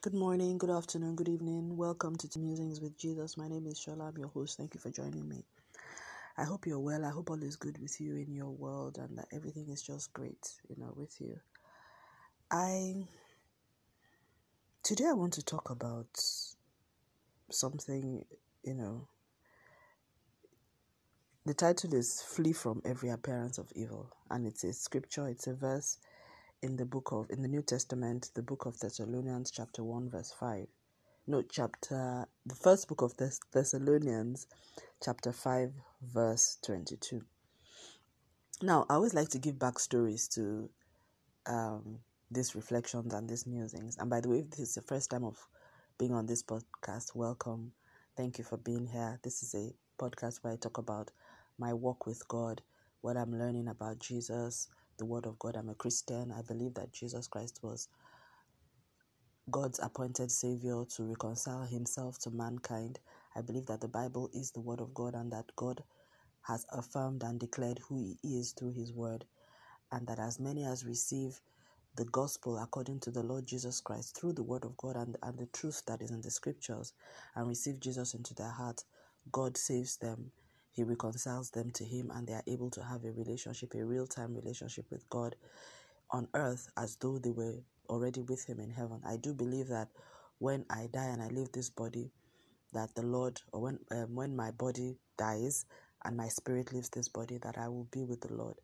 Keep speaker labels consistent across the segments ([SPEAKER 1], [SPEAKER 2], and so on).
[SPEAKER 1] Good morning, good afternoon, good evening. Welcome to the Musings with Jesus. My name is Shola. I'm your host. Thank you for joining me. I hope you're well. I hope all is good with you in your world and that everything is just great, you know, with you. I today I want to talk about something, you know. The title is Flee from Every Appearance of Evil, and it's a scripture, it's a verse in the book of in the New Testament, the book of Thessalonians, chapter 1, verse 5. No, chapter the first book of Thess- Thessalonians, chapter 5, verse 22. Now, I always like to give backstories to um, these reflections and these musings. And by the way, if this is the first time of being on this podcast, welcome. Thank you for being here. This is a podcast where I talk about my walk with God, what I'm learning about Jesus, the Word of God. I'm a Christian. I believe that Jesus Christ was God's appointed Savior to reconcile Himself to mankind. I believe that the Bible is the Word of God and that God has affirmed and declared who He is through His Word, and that as many as receive the gospel according to the Lord Jesus Christ through the Word of God and, and the truth that is in the Scriptures and receive Jesus into their heart, God saves them. He reconciles them to Him, and they are able to have a relationship, a real time relationship with God on earth as though they were already with him in heaven. I do believe that when I die and I leave this body, that the Lord, or when um, when my body dies and my spirit leaves this body, that I will be with the Lord,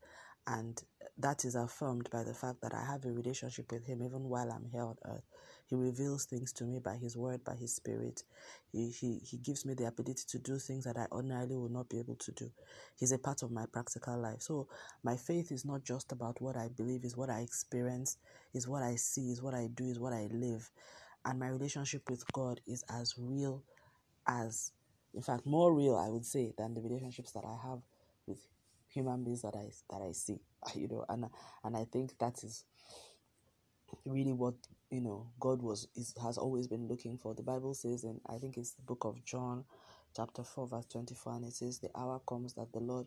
[SPEAKER 1] and that is affirmed by the fact that I have a relationship with Him even while I'm here on earth. He reveals things to me by His Word, by His Spirit. He He He gives me the ability to do things that I ordinarily would not be able to do. He's a part of my practical life. So my faith is not just about what I believe, is what I experience, is what I see, is what I do, is what I live. And my relationship with God is as real as, in fact, more real, I would say, than the relationships that I have with human beings that I that I see. You know, and and I think that is really what you know God was is has always been looking for. The Bible says, and I think it's the book of John, chapter four, verse twenty-four, and it says, "The hour comes that the Lord,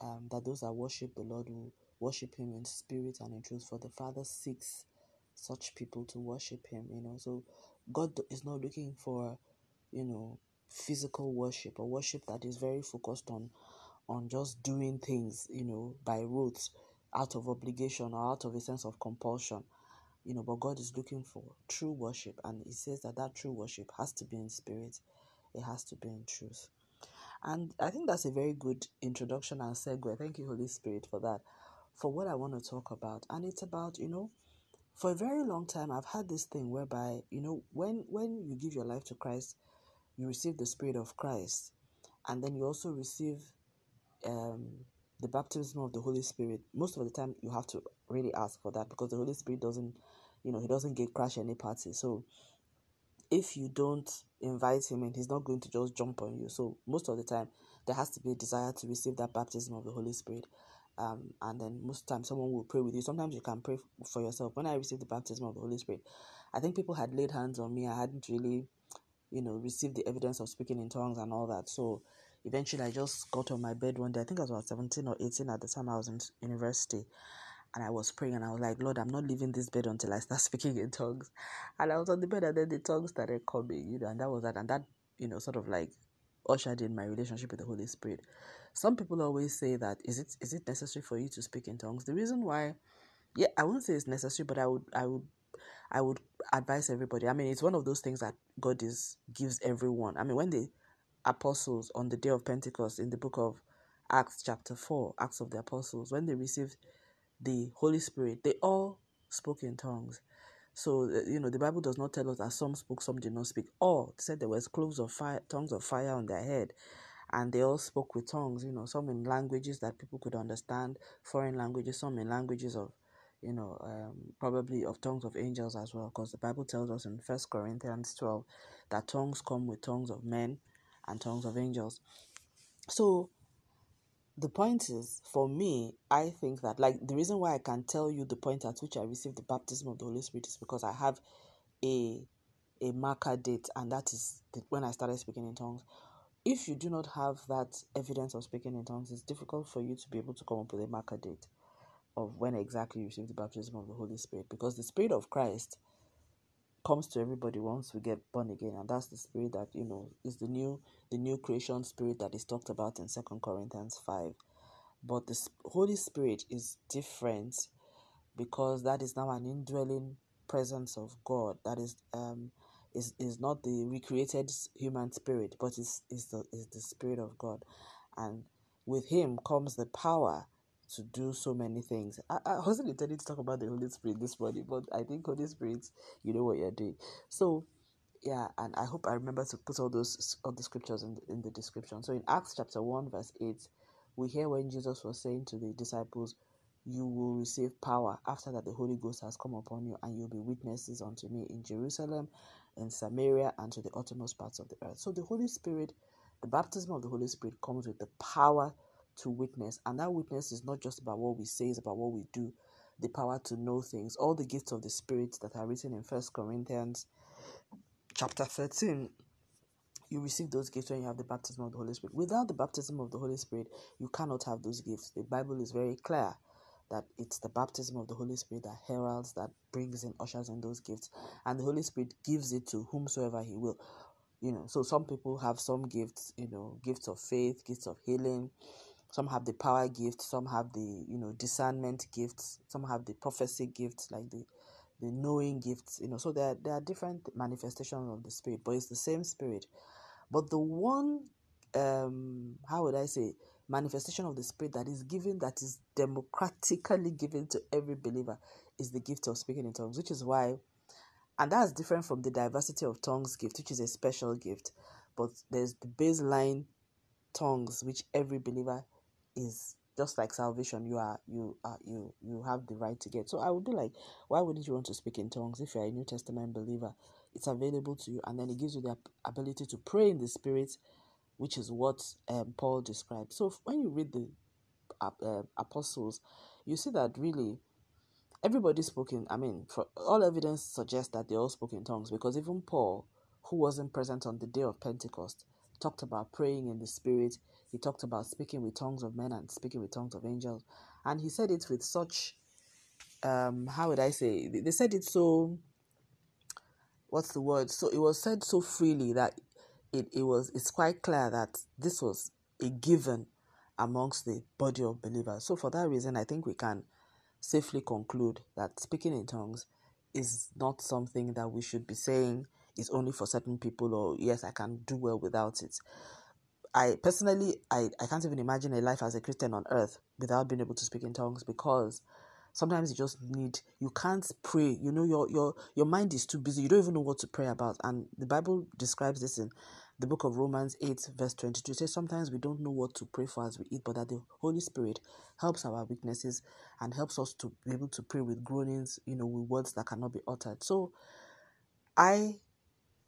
[SPEAKER 1] um, that those that worship the Lord will worship Him in spirit and in truth. For the Father seeks such people to worship Him." You know, so God is not looking for, you know, physical worship or worship that is very focused on on just doing things, you know, by rote, out of obligation or out of a sense of compulsion you know but god is looking for true worship and he says that that true worship has to be in spirit. It has to be in truth. And i think that's a very good introduction and segue. Thank you holy spirit for that. For what i want to talk about. And it's about you know for a very long time i've had this thing whereby you know when when you give your life to christ you receive the spirit of christ and then you also receive um the baptism of the Holy Spirit, most of the time you have to really ask for that because the Holy Spirit doesn't, you know, he doesn't get crash any party. So if you don't invite him and he's not going to just jump on you. So most of the time there has to be a desire to receive that baptism of the Holy Spirit. Um, and then most times someone will pray with you. Sometimes you can pray for yourself. When I received the baptism of the Holy Spirit, I think people had laid hands on me. I hadn't really, you know, received the evidence of speaking in tongues and all that. So eventually I just got on my bed one day. I think I was about 17 or 18 at the time I was in university. And I was praying and I was like, Lord, I'm not leaving this bed until I start speaking in tongues. And I was on the bed and then the tongues started coming, you know, and that was that. And that, you know, sort of like ushered in my relationship with the Holy Spirit. Some people always say that is it is it necessary for you to speak in tongues? The reason why, yeah, I wouldn't say it's necessary, but I would I would I would advise everybody. I mean, it's one of those things that God is gives everyone. I mean, when the apostles on the day of Pentecost in the book of Acts chapter 4, Acts of the Apostles, when they received the Holy Spirit, they all spoke in tongues. So, uh, you know, the Bible does not tell us that some spoke, some did not speak. All said there was cloves of fire, tongues of fire on their head, and they all spoke with tongues, you know, some in languages that people could understand, foreign languages, some in languages of, you know, um, probably of tongues of angels as well, because the Bible tells us in First Corinthians 12 that tongues come with tongues of men and tongues of angels. So, the point is, for me, I think that, like, the reason why I can tell you the point at which I received the baptism of the Holy Spirit is because I have a a marker date, and that is the, when I started speaking in tongues. If you do not have that evidence of speaking in tongues, it's difficult for you to be able to come up with a marker date of when exactly you received the baptism of the Holy Spirit because the Spirit of Christ comes to everybody once we get born again, and that's the spirit that you know is the new the new creation spirit that is talked about in Second Corinthians five. But the Holy Spirit is different because that is now an indwelling presence of God. That is um is, is not the recreated human spirit, but is is the is the spirit of God, and with Him comes the power to do so many things. I, I wasn't intending to talk about the Holy Spirit this morning, but I think Holy Spirit, you know what you're doing. So yeah, and I hope I remember to put all those all the scriptures in the, in the description. So in Acts chapter one verse eight, we hear when Jesus was saying to the disciples, "You will receive power after that the Holy Ghost has come upon you, and you'll be witnesses unto me in Jerusalem, in Samaria, and to the uttermost parts of the earth." So the Holy Spirit, the baptism of the Holy Spirit, comes with the power to witness. And that witness is not just about what we say, it's about what we do, the power to know things. All the gifts of the Spirit that are written in First Corinthians chapter 13. You receive those gifts when you have the baptism of the Holy Spirit. Without the baptism of the Holy Spirit, you cannot have those gifts. The Bible is very clear that it's the baptism of the Holy Spirit that heralds, that brings in, ushers in those gifts. And the Holy Spirit gives it to whomsoever He will. You know, so some people have some gifts, you know, gifts of faith, gifts of healing, some have the power gift some have the you know discernment gifts some have the prophecy gifts like the the knowing gifts you know. So there, there are different manifestations of the spirit but it's the same spirit. But the one um how would i say manifestation of the spirit that is given that is democratically given to every believer is the gift of speaking in tongues which is why and that's different from the diversity of tongues gift which is a special gift but there's the baseline tongues which every believer is just like salvation you are you are you you have the right to get. So i would be like why wouldn't you want to speak in tongues if you're a new testament believer? It's available to you and then it gives you the ability to pray in the spirit which is what um, paul described. So when you read the uh, apostles you see that really everybody spoke in i mean for all evidence suggests that they all spoke in tongues because even paul who wasn't present on the day of pentecost talked about praying in the spirit he talked about speaking with tongues of men and speaking with tongues of angels. And he said it with such, um, how would I say? They said it so, what's the word? So it was said so freely that it, it was, it's quite clear that this was a given amongst the body of believers. So for that reason, I think we can safely conclude that speaking in tongues is not something that we should be saying is only for certain people or yes, I can do well without it. I personally, I, I can't even imagine a life as a Christian on earth without being able to speak in tongues because sometimes you just need you can't pray. You know your your your mind is too busy. You don't even know what to pray about. And the bible describes this in the book of romans 8 verse 22 it says sometimes we don't know what to pray for as we eat but that the holy spirit helps our weaknesses and helps us to be able to pray with groanings you know with words that cannot be uttered. So i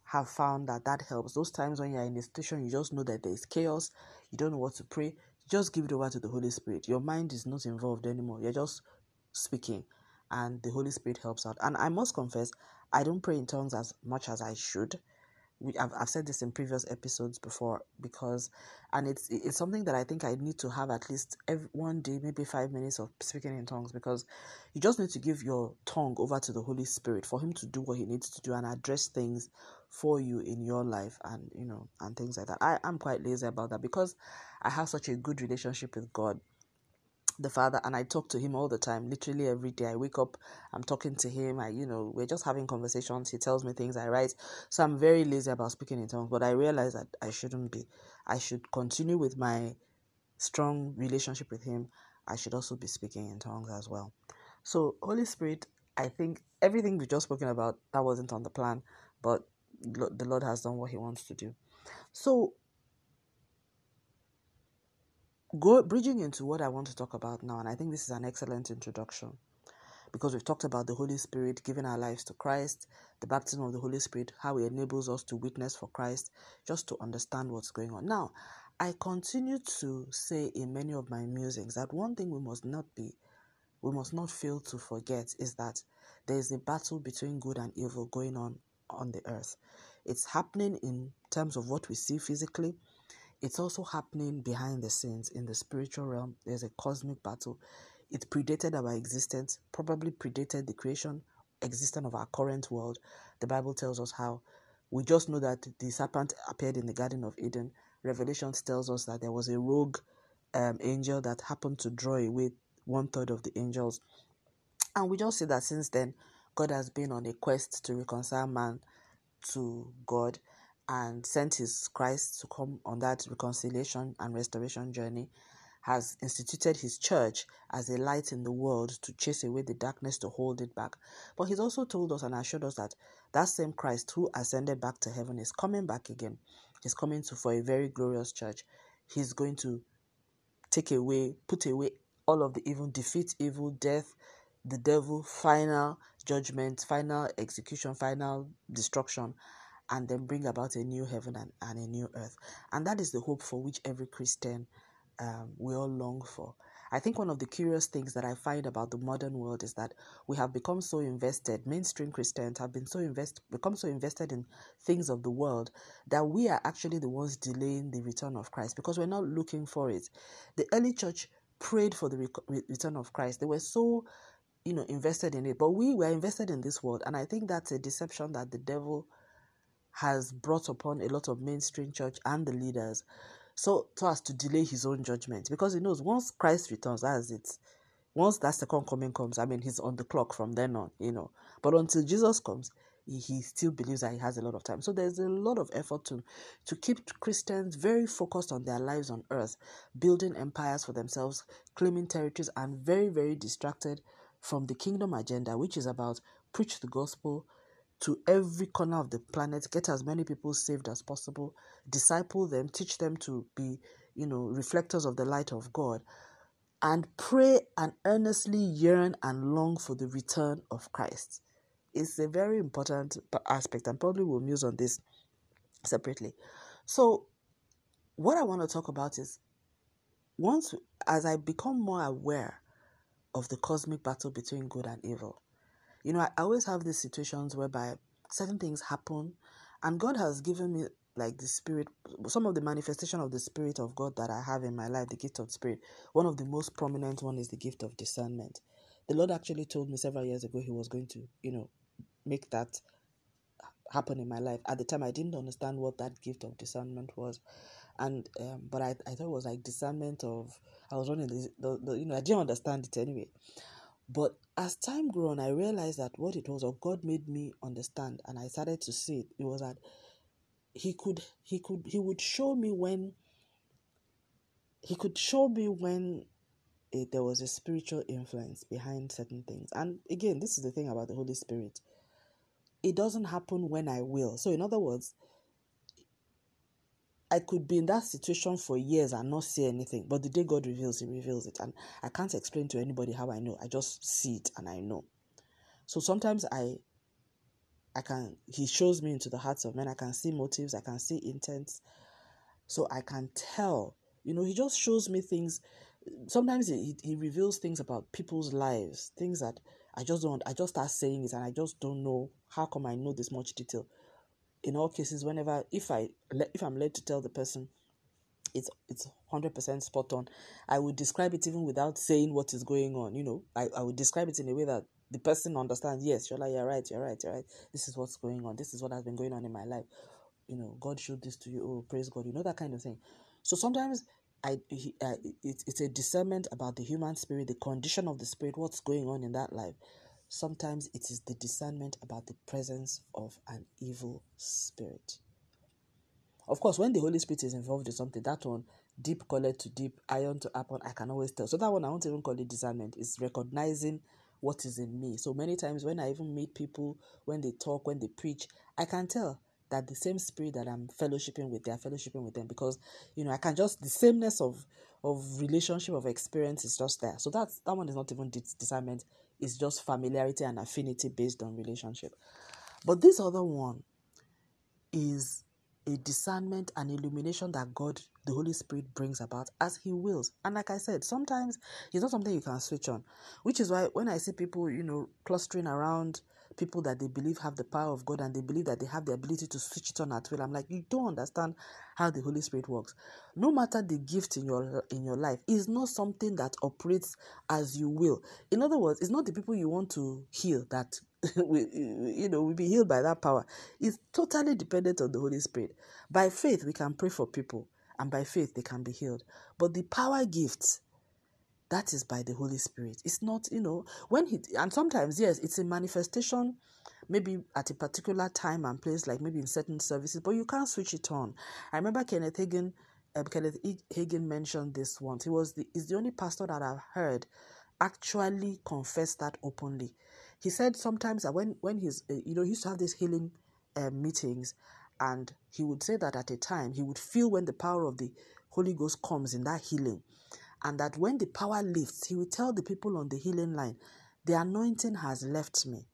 [SPEAKER 1] have found that that helps. Those times when you're in a situation, you just know that there is chaos, you don't know what to pray, just give it over to the Holy Spirit. Your mind is not involved anymore. You're just speaking, and the Holy Spirit helps out. And I must confess, I don't pray in tongues as much as I should. I've, I've said this in previous episodes before because and it's it's something that I think I need to have at least every, one day maybe five minutes of speaking in tongues because you just need to give your tongue over to the Holy Spirit for him to do what he needs to do and address things for you in your life and you know and things like that. I, I'm quite lazy about that because I have such a good relationship with God the father and I talk to him all the time, literally every day. I wake up, I'm talking to him. I, you know, we're just having conversations. He tells me things I write. So I'm very lazy about speaking in tongues, but I realize that I shouldn't be. I should continue with my strong relationship with him. I should also be speaking in tongues as well. So, Holy Spirit, I think everything we've just spoken about, that wasn't on the plan, but the Lord has done what he wants to do. So, go bridging into what I want to talk about now, and I think this is an excellent introduction because we've talked about the Holy Spirit giving our lives to Christ, the baptism of the Holy Spirit, how it enables us to witness for Christ, just to understand what's going on. Now, I continue to say in many of my musings that one thing we must not be, we must not fail to forget is that there is a battle between good and evil going on on the earth. It's happening in terms of what we see physically, it's also happening behind the scenes in the spiritual realm. There's a cosmic battle. It predated our existence, probably predated the creation existence of our current world. the Bible tells us how. We just know that the serpent appeared in the Garden of Eden. Revelation tells us that there was a rogue um, angel that happened to draw away one third of the angels. And we just see that since then, God has been on a quest to reconcile man to God and sent his Christ to come on that reconciliation and restoration journey, has instituted his church as a light in the world to chase away the darkness to hold it back. But he's also told us and assured us that that same Christ who ascended back to heaven is coming back again. He's coming to for a very glorious church. He's going to take away, put away all of the evil, defeat evil, death, the devil, final judgment, final execution, final destruction, and then bring about a new heaven and, and a new earth. And that is the hope for which every Christian um, we all long for. I think one of the curious things that I find about the modern world is that we have become so invested, mainstream Christians have been so invest become so invested in things of the world that we are actually the ones delaying the return of Christ because we're not looking for it. The early church prayed for the re- return of Christ. They were so you know invested in it, but we were invested in this world and I think that's a deception that the devil has brought upon a lot of mainstream church and the leaders so, so as to delay his own judgment because he knows once Christ returns, that's it. Once that second coming comes, I mean, he's on the clock from then on, you know. But until Jesus comes, he, he still believes that he has a lot of time. So there's a lot of effort to to keep Christians very focused on their lives on earth, building empires for themselves, claiming territories, and very, very distracted from the kingdom agenda, which is about preach the gospel, to every corner of the planet, get as many people saved as possible, disciple them, teach them to be, you know, reflectors of the light of God, and pray and earnestly yearn and long for the return of Christ. It's a very important aspect, and probably we'll muse on this separately. So, what I want to talk about is once as I become more aware of the cosmic battle between good and evil, you know, I always have these situations whereby certain things happen, and God has given me like the spirit, some of the manifestation of the spirit of God that I have in my life, the gift of spirit. One of the most prominent one is the gift of discernment. The Lord actually told me several years ago He was going to, you know, make that happen in my life. At the time, I didn't understand what that gift of discernment was, and um, but I, I thought it was like discernment of I was running the, the, the you know I didn't understand it anyway. But as time grew on, I realized that what it was, or God made me understand, and I started to see it. It was that He could, He could, He would show me when. He could show me when it, there was a spiritual influence behind certain things. And again, this is the thing about the Holy Spirit. It doesn't happen when I will. So, in other words, I could be in that situation for years and not see anything, but the day God reveals, He reveals it. And I can't explain to anybody how I know. I just see it and I know. So sometimes I I can He shows me into the hearts of men. I can see motives, I can see intents. So I can tell. You know, He just shows me things. Sometimes He, he reveals things about people's lives, things that I just don't I just start saying it and I just don't know how come I know this much detail in all cases, whenever if I if I'm led to tell the person it's it's hundred percent spot on, I would describe it even without saying what is going on. You know, I, I would describe it in a way that the person understands. Yes, you're like you're right, you're right, you're right. This is what's going on. This is what has been going on in my life. You know, God showed this to you. Oh, praise God. You know that kind of thing. So sometimes I it, it's a discernment about the human spirit, the condition of the spirit, what's going on in that life. Sometimes it is the discernment about the presence of an evil spirit. Of course, when the Holy Spirit is involved in something, that one, deep colored to deep, iron to iron, I can always tell. So that one, I won't even call it discernment. It's recognizing what is in me. So many times when I even meet people, when they talk, when they preach, I can tell that the same spirit that I'm fellowshipping with, they are fellowshipping with them because you know I can just the sameness of of relationship of experience is just there. So that's that one is not even discernment is just familiarity and affinity based on relationship. But this other one is a discernment and illumination that God, the Holy Spirit, brings about as He wills. And like I said, sometimes it's not something you can switch on, which is why when I see people, you know, clustering around people that they believe have the power of God and they believe that they have the ability to switch it on at will. I'm like, you don't understand how the Holy Spirit works. No matter the gift in your in your life, is not something that operates as you will. In other words, it's not the people you want to heal that we, you know, we be healed by that power. It's totally dependent on the Holy Spirit. By faith, we can pray for people, and by faith, they can be healed. But the power gifts, that is by the Holy Spirit. It's not, you know, when he, and sometimes, yes, it's a manifestation, maybe at a particular time and place, like maybe in certain services, but you can't switch it on. I remember Kenneth Hagin, uh, Kenneth Hagin mentioned this once. He was the, he's the only pastor that I've heard actually confess that openly he said sometimes that when when he's uh, you know he used to have these healing uh, meetings, and he would say that at a time he would feel when the power of the Holy Ghost comes in that healing, and that when the power lifts, he will tell the people on the healing line, the anointing has left me,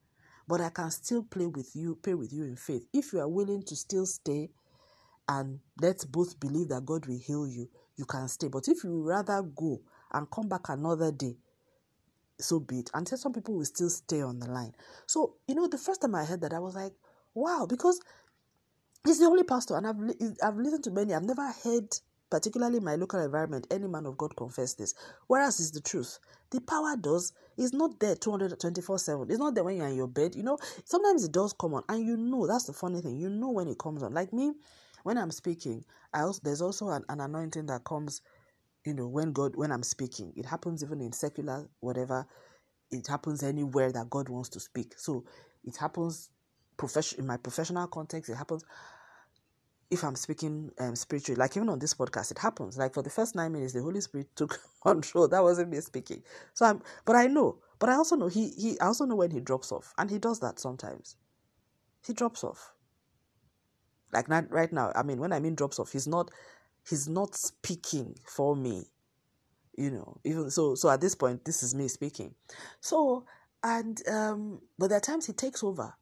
[SPEAKER 1] but I can still play with you, pray with you in faith. If you are willing to still stay, and let's both believe that God will heal you, you can stay. But if you rather go and come back another day, so be it. And some people will still stay on the line. So, you know, the first time I heard that, I was like, wow, because he's the only pastor, and I've, I've listened to many. I've never heard, particularly my local environment, any man of God confess this. Whereas it's the truth. The power does is not there 224 7. It's not there when you're in your bed. You know, sometimes it does come on, and you know, that's the funny thing. You know when it comes on. Like me, when I'm speaking, I also, there's also an, an anointing that comes you know when god when i'm speaking it happens even in secular whatever it happens anywhere that god wants to speak so it happens profession in my professional context it happens if i'm speaking um, spiritually like even on this podcast it happens. Like for the first nine minutes the holy spirit took control. That wasn't me speaking. So i'm but i know but i also know he he i also know when he drops off and he does that sometimes. He drops off. Like not right now i mean when i mean drops off he's not he's not speaking for me you know even so so at this point this is me speaking. So and um but there are times he takes over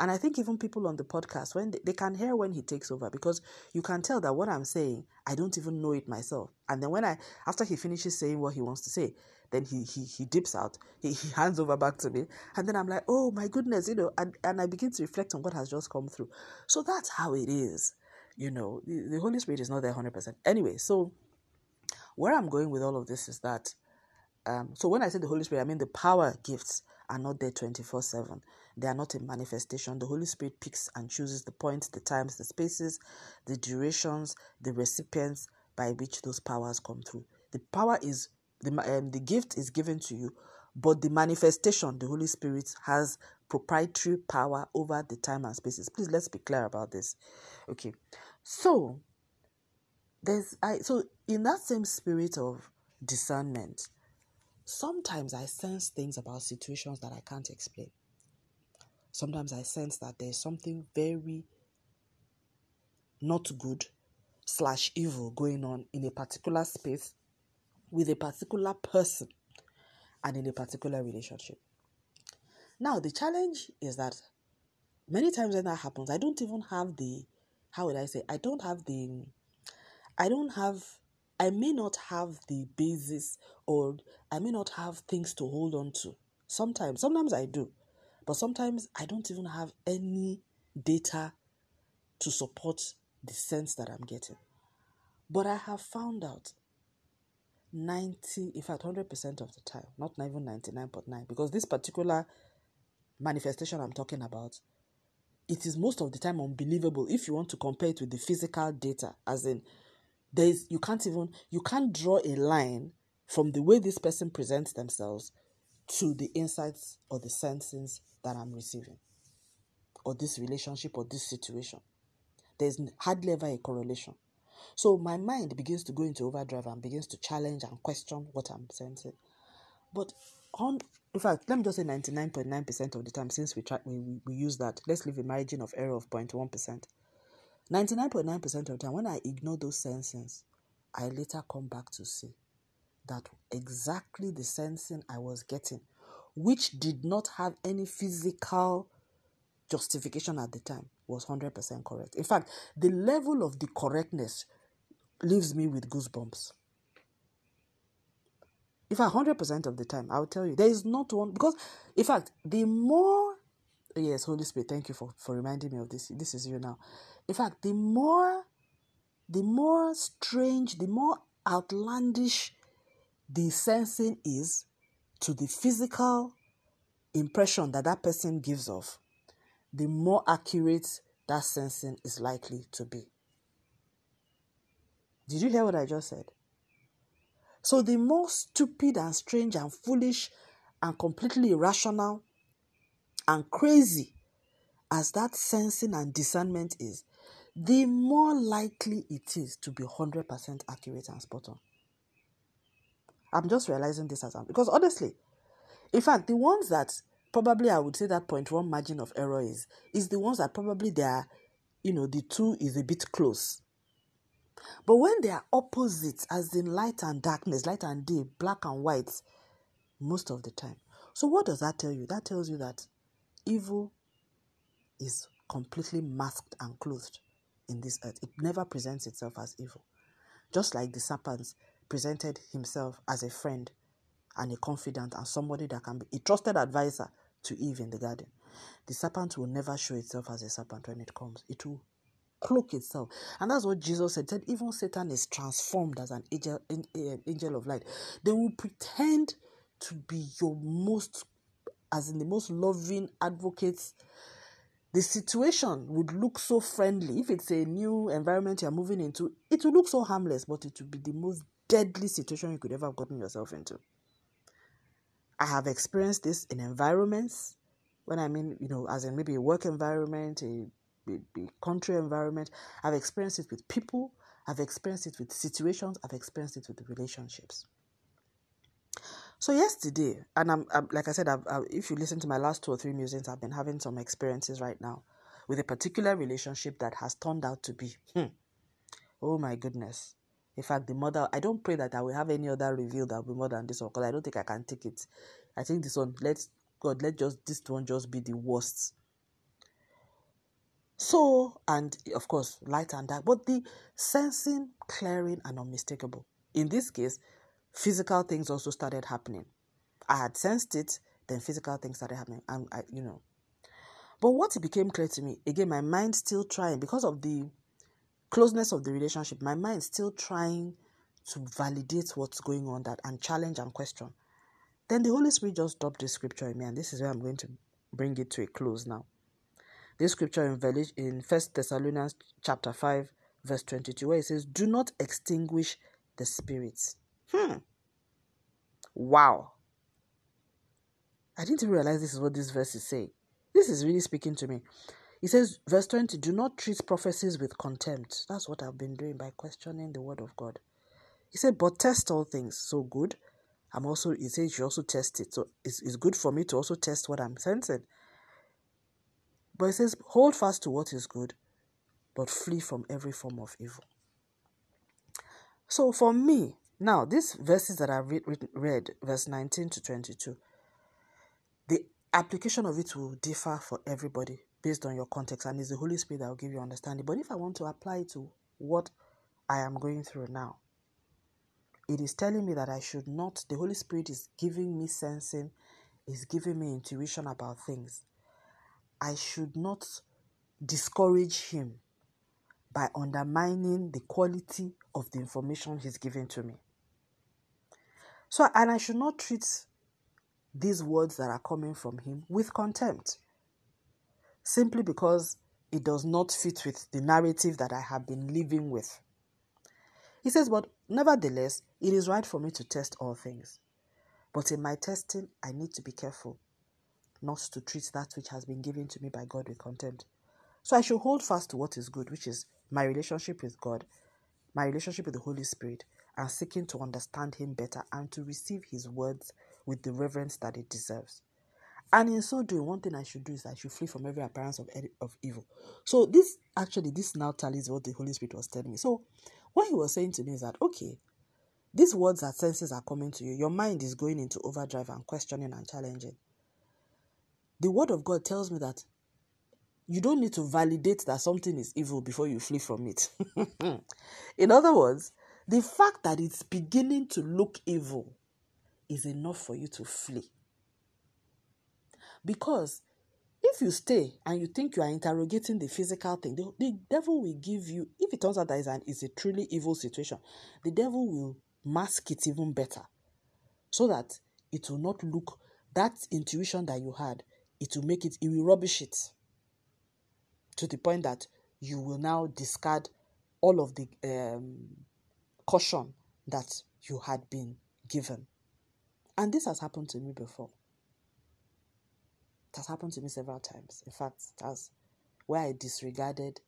[SPEAKER 1] and i think even people on the podcast when they, they can hear when he takes over because you can tell that what i'm saying i don't even know it myself. And then when i after he finishes saying what he wants to say then he he, he dips out. He, he hands over back to me. And then i'm like oh my goodness you know and, and i begin to reflect on what has just come through. So that's how it is. You know, the, the Holy Spirit is not there 100%. Anyway, so where I'm going with all of this is that, um, so when I say the Holy Spirit, I mean the power gifts are not there 24 7. They are not a manifestation. The Holy Spirit picks and chooses the points, the times, the spaces, the durations, the recipients by which those powers come through. The power is, the, um, the gift is given to you, but the manifestation, the Holy Spirit has proprietary power over the time and spaces. Please let's be clear about this. Okay. So there's I so in that same spirit of discernment, sometimes I sense things about situations that I can't explain. Sometimes I sense that there's something very not good slash evil going on in a particular space with a particular person and in a particular relationship. Now, the challenge is that many times when that happens, I don't even have the how would I say, I don't have the, I don't have, I may not have the basis or I may not have things to hold on to. Sometimes, sometimes I do, but sometimes I don't even have any data to support the sense that I'm getting. But I have found out 90, in fact, 100% of the time, not even 99.9, because this particular manifestation I'm talking about it is most of the time unbelievable if you want to compare it with the physical data as in there is you can't even you can't draw a line from the way this person presents themselves to the insights or the senses that i'm receiving or this relationship or this situation. There's hardly ever a correlation. So my mind begins to go into overdrive and begins to challenge and question what i'm sensing. But on in fact, let me just say 99.9% of the time since we try we, we use that, let's leave a margin of error of 0.1%. 99.9% of the time, when I ignore those senses, I later come back to see that exactly the sensing I was getting, which did not have any physical justification at the time, was 100% correct. In fact, the level of the correctness leaves me with goosebumps. In fact, 100% of the time, I'll tell you, there is not one, because, in fact, the more, yes, Holy Spirit, thank you for, for reminding me of this. This is you now. In fact, the more, the more strange, the more outlandish the sensing is to the physical impression that that person gives off, the more accurate that sensing is likely to be. Did you hear what I just said? So, the more stupid and strange and foolish and completely irrational and crazy as that sensing and discernment is, the more likely it is to be 100% accurate and spot on. I'm just realizing this as I'm because honestly, in fact, the ones that probably I would say that point one margin of error is is the ones that probably they are, you know, the two is a bit close. But when they are opposites, as in light and darkness, light and day, black and white, most of the time. So what does that tell you? That tells you that evil is completely masked and clothed in this earth. It never presents itself as evil. Just like the serpent presented himself as a friend and a confidant and somebody that can be a trusted advisor to Eve in the garden. The serpent will never show itself as a serpent when it comes. It will cloak itself. And that's what Jesus said. said even Satan is transformed as an angel, an angel of light. They will pretend to be your most, as in the most loving advocates the situation would look so friendly. If it's a new environment you're moving into, it will look so harmless, but it will be the most deadly situation you could ever have gotten yourself into. I have experienced this in environments, when I mean, you know, as in maybe a work environment, a, a, a country environment. I've experienced it with people, I've experienced it with situations, I've experienced it with relationships. So yesterday, and I'm, I'm like I said, I've, i if you listen to my last two or three musings, I've been having some experiences right now with a particular relationship that has turned out to be, hmm, oh my goodness. In fact, the mother, I don't pray that I will have any other reveal that will be more than this one because I don't think I can take it. I think this one, let's God, let just this one just be the worst. So, and of course, light and dark, but the sensing, clearing, and unmistakable. In this case, physical things also started happening. I had sensed it, then physical things started happening, and I, you know. But what it became clear to me, again, my mind still trying because of the closeness of the relationship, my mind still trying to validate what's going on that and challenge and question. Then the Holy Spirit just dropped this scripture in me, and this is where I'm going to bring it to a close now. This scripture in in First Thessalonians chapter five, verse twenty-two, where it says, "Do not extinguish the spirits." Hmm. Wow. I didn't realize this is what this verse is saying. This is really speaking to me. He says, verse 20, do not treat prophecies with contempt. That's what I've been doing by questioning the word of God. He said, but test all things. So good. I'm also, he says, you also test it. So it's, it's good for me to also test what I'm sensing. But he says, hold fast to what is good, but flee from every form of evil. So for me, now, these verses that I've read, read, verse 19 to 22, the application of it will differ for everybody based on your context, and it's the Holy Spirit that will give you understanding. But if I want to apply it to what I am going through now, it is telling me that I should not, the Holy Spirit is giving me sensing, is giving me intuition about things. I should not discourage Him by undermining the quality of the information He's giving to me. So, and I should not treat these words that are coming from him with contempt simply because it does not fit with the narrative that I have been living with. He says, But nevertheless, it is right for me to test all things. But in my testing, I need to be careful not to treat that which has been given to me by God with contempt. So I should hold fast to what is good, which is my relationship with God, my relationship with the Holy Spirit, and seeking to understand Him better and to receive His words with the reverence that it deserves. And in so doing, one thing I should do is I should flee from every appearance of, of evil. So this actually, this now tallies what the Holy Spirit was telling me. So what he was saying to me is that, okay, these words that senses are coming to you, your mind is going into overdrive and questioning and challenging. The word of God tells me that you don't need to validate that something is evil before you flee from it. in other words, the fact that it's beginning to look evil is enough for you to flee. Because if you stay and you think you are interrogating the physical thing, the, the devil will give you, if it turns out that it's, an, it's a truly evil situation, the devil will mask it even better so that it will not look that intuition that you had, it will make it, it will rubbish it to the point that you will now discard all of the um, caution that you had been given. And this has happened to me before. It has happened to me several times. In fact, that's where I disregarded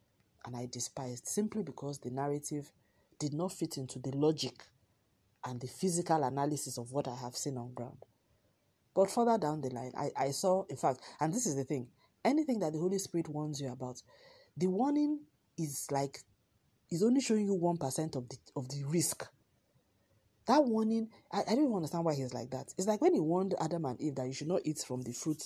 [SPEAKER 1] and I despised simply because the narrative did not fit into the logic and the physical analysis of what I have seen on ground. But further down the line, I, I saw, in fact, and this is the thing anything that the Holy Spirit warns you about, the warning is like, is only showing you 1% of the, of the risk. That warning, I, I don't even understand why he's like that. It's like when he warned Adam and Eve that you should not eat from the fruit,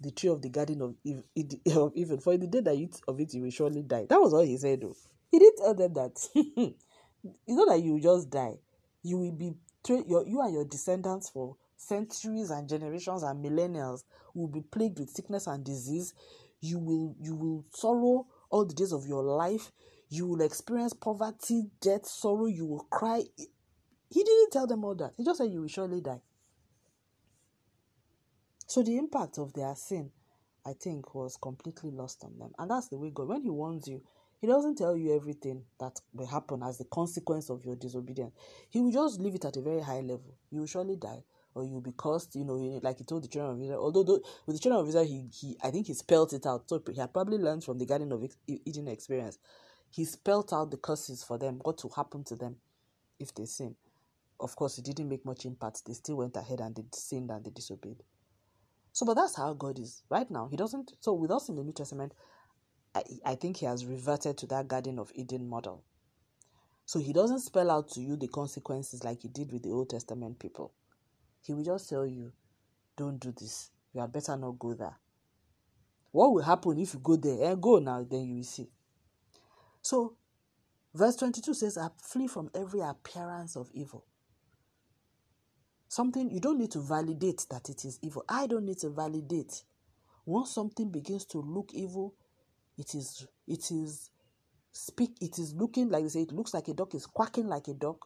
[SPEAKER 1] the tree of the garden of Eve, of even for the day that you eat of it, you will surely die. That was all he said, though. He didn't tell them that. it's not that you just die. You will be, tra- your, you and your descendants for centuries and generations and millennials will be plagued with sickness and disease. You will you will sorrow all the days of your life. You will experience poverty, death, sorrow. You will cry. He didn't tell them all that. He just said you will surely die. So the impact of their sin, I think, was completely lost on them. And that's the way God, when He warns you, He doesn't tell you everything that will happen as the consequence of your disobedience. He will just leave it at a very high level. You will surely die or you'll be cursed, you know, like he told the children of Israel. Although though, with the children of Israel, he, he I think he spelled it out. So he had probably learned from the Garden of Eden experience. He spelled out the curses for them, what will happen to them if they sin. Of course, it didn't make much impact. They still went ahead and they sinned and they disobeyed. So, but that's how God is right now. He doesn't. So, with us in the New Testament, I, I think he has reverted to that Garden of Eden model. So, he doesn't spell out to you the consequences like he did with the Old Testament people. He will just tell you, don't do this. You had better not go there. What will happen if you go there? Eh, go now, then you will see. So, verse 22 says, I flee from every appearance of evil. Something you don't need to validate that it is evil. I don't need to validate. Once something begins to look evil, it is it is speak it is looking like they say it looks like a dog, is quacking like a dog.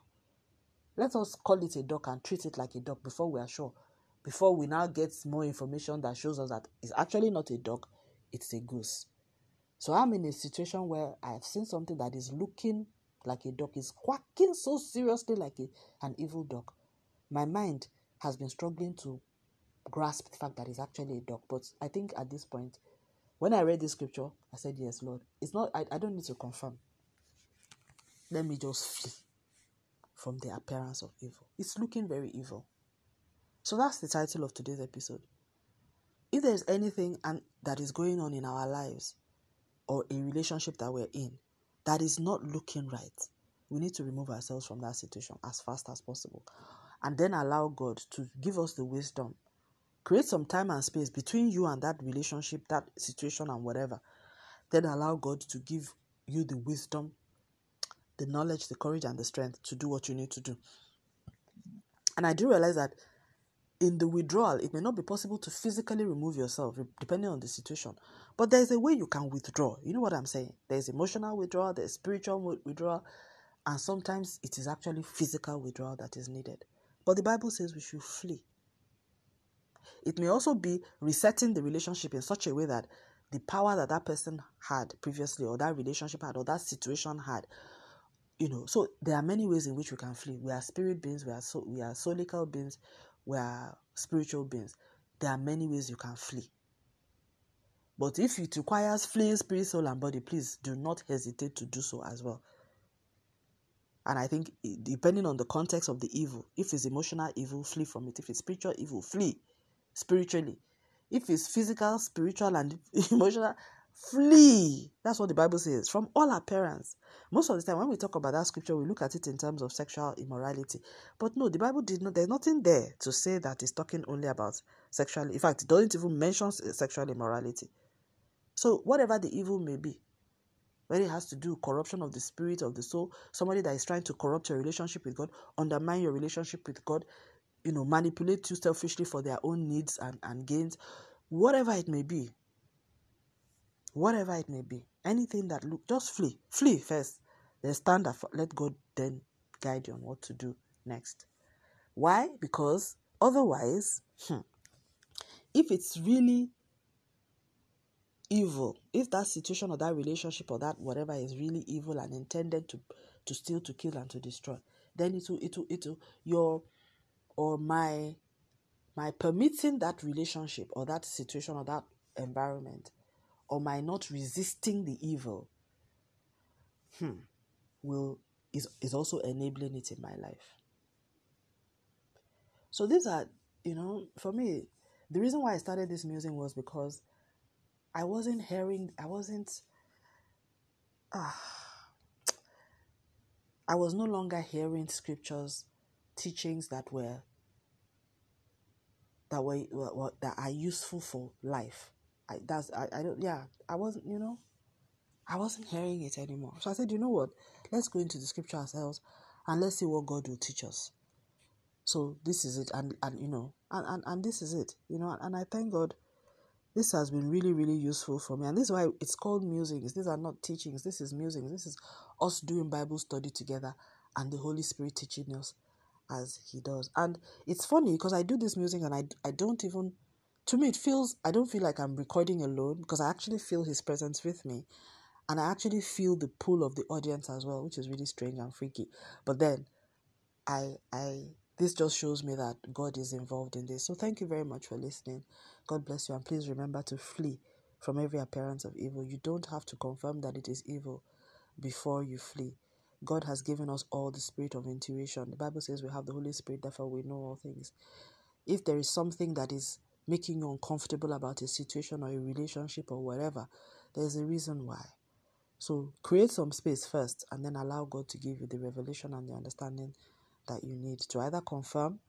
[SPEAKER 1] Let us call it a dog and treat it like a dog before we are sure. Before we now get more information that shows us that it's actually not a dog, it's a goose. So I'm in a situation where I've seen something that is looking like a dog, is quacking so seriously like a, an evil dog. My mind has been struggling to grasp the fact that it's actually a dog. But I think at this point, when I read this scripture, I said, Yes, Lord. It's not I, I don't need to confirm. Let me just flee from the appearance of evil. It's looking very evil. So that's the title of today's episode. If there's anything and that is going on in our lives or a relationship that we're in that is not looking right, we need to remove ourselves from that situation as fast as possible and then allow God to give us the wisdom. Create some time and space between you and that relationship, that situation, and whatever. Then allow God to give you the wisdom the knowledge, the courage, and the strength to do what you need to do. And I do realize that in the withdrawal, it may not be possible to physically remove yourself depending on the situation, but there's a way you can withdraw. You know what I'm saying? There's emotional withdrawal, there's spiritual withdrawal, and sometimes it is actually physical withdrawal that is needed. But the Bible says we should flee. It may also be resetting the relationship in such a way that the power that that person had previously, or that relationship had, or that situation had, you know so there are many ways in which we can flee we are spirit beings we are so we are solical beings we are spiritual beings there are many ways you can flee. But if it requires fleeing spirit soul and body please do not hesitate to do so as well. And i think eh, depending on the context of the evil if it's emotional evil flee from it. If it's spiritual evil flee spiritually. If it's physical spiritual and emotional Flee. That's what the Bible says. From all appearance. Most of the time, when we talk about that scripture, we look at it in terms of sexual immorality. But no, the Bible did not, there's nothing there to say that it's talking only about sexual. In fact, it doesn't even mention sexual immorality. So, whatever the evil may be, whether it has to do corruption of the spirit of the soul, somebody that is trying to corrupt your relationship with God, undermine your relationship with God, you know, manipulate you selfishly for their own needs and, and gains, whatever it may be, whatever it may be, anything that look, just flee, flee first, then stand up, let God then guide you on what to do next. Why? Because otherwise, hmm, if it's really evil, if that situation or that relationship or that whatever is really evil and intended to to steal, to kill, and to destroy, then it will it will it will your or my my permitting that relationship or that situation or that environment or my not resisting the evil hmm, will is, is also enabling it in my life. So these are, you know, for me, the reason why I started this music was because I wasn't hearing, I wasn't, ah, I was no longer hearing scriptures, teachings that were that were, were that are useful for life. I that's I, I don't yeah I wasn't you know I wasn't hearing it anymore. So I said, you know what? Let's go into the scripture ourselves and let's see what God will teach us. So this is it, and and you know, and and, and this is it, you know, and I thank God. This has been really, really useful for me, and this is why it's called musings. These are not teachings. This is musings. This is us doing Bible study together, and the Holy Spirit teaching us as He does. And it's funny because I do this music, and I I don't even to me it feels i don't feel like i'm recording alone because i actually feel his presence with me and I actually feel the pull of the audience as well, which is really strange and freaky. But then, I I this just shows me that God is involved in this. So thank you very much for listening. God bless you, and please remember to flee from every appearance of evil. You don't have to confirm that it is evil before you flee. God has given us all the spirit of intuition. The Bible says we have the Holy Spirit, therefore we know all things. If there is something that is making you uncomfortable about a situation or a relationship or whatever, there's a reason why. So create some space first and then allow God to give you the revelation and the understanding that you need to either confirm,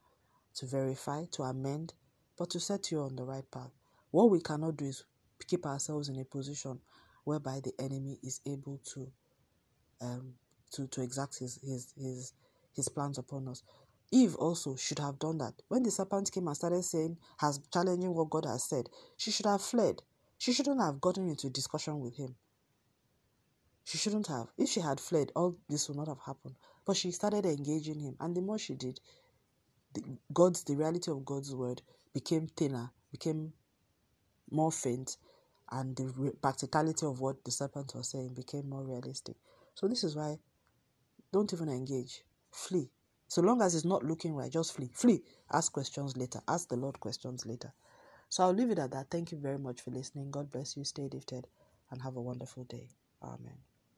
[SPEAKER 1] to verify, to amend, but to set you on the right path. What we cannot do is keep ourselves in a position whereby the enemy is able to um to, to exact his, his his his plans upon us. Eve also should have done that. When the serpent came and started saying, has challenging what God has said, she should have fled. She shouldn't have gotten into discussion with him. She shouldn't have. If she had fled, all this would not have happened. But she started engaging him, and the more she did, the, God's the reality of God's word became thinner, became more faint, and the practicality of what the serpent was saying became more realistic. So this is why don't even engage. Flee. So long as it's not looking right, just flee. Flee. Ask questions later. Ask the Lord questions later. So I'll leave it at that. Thank you very much for listening. God bless you. Stay lifted and have a wonderful day. Amen.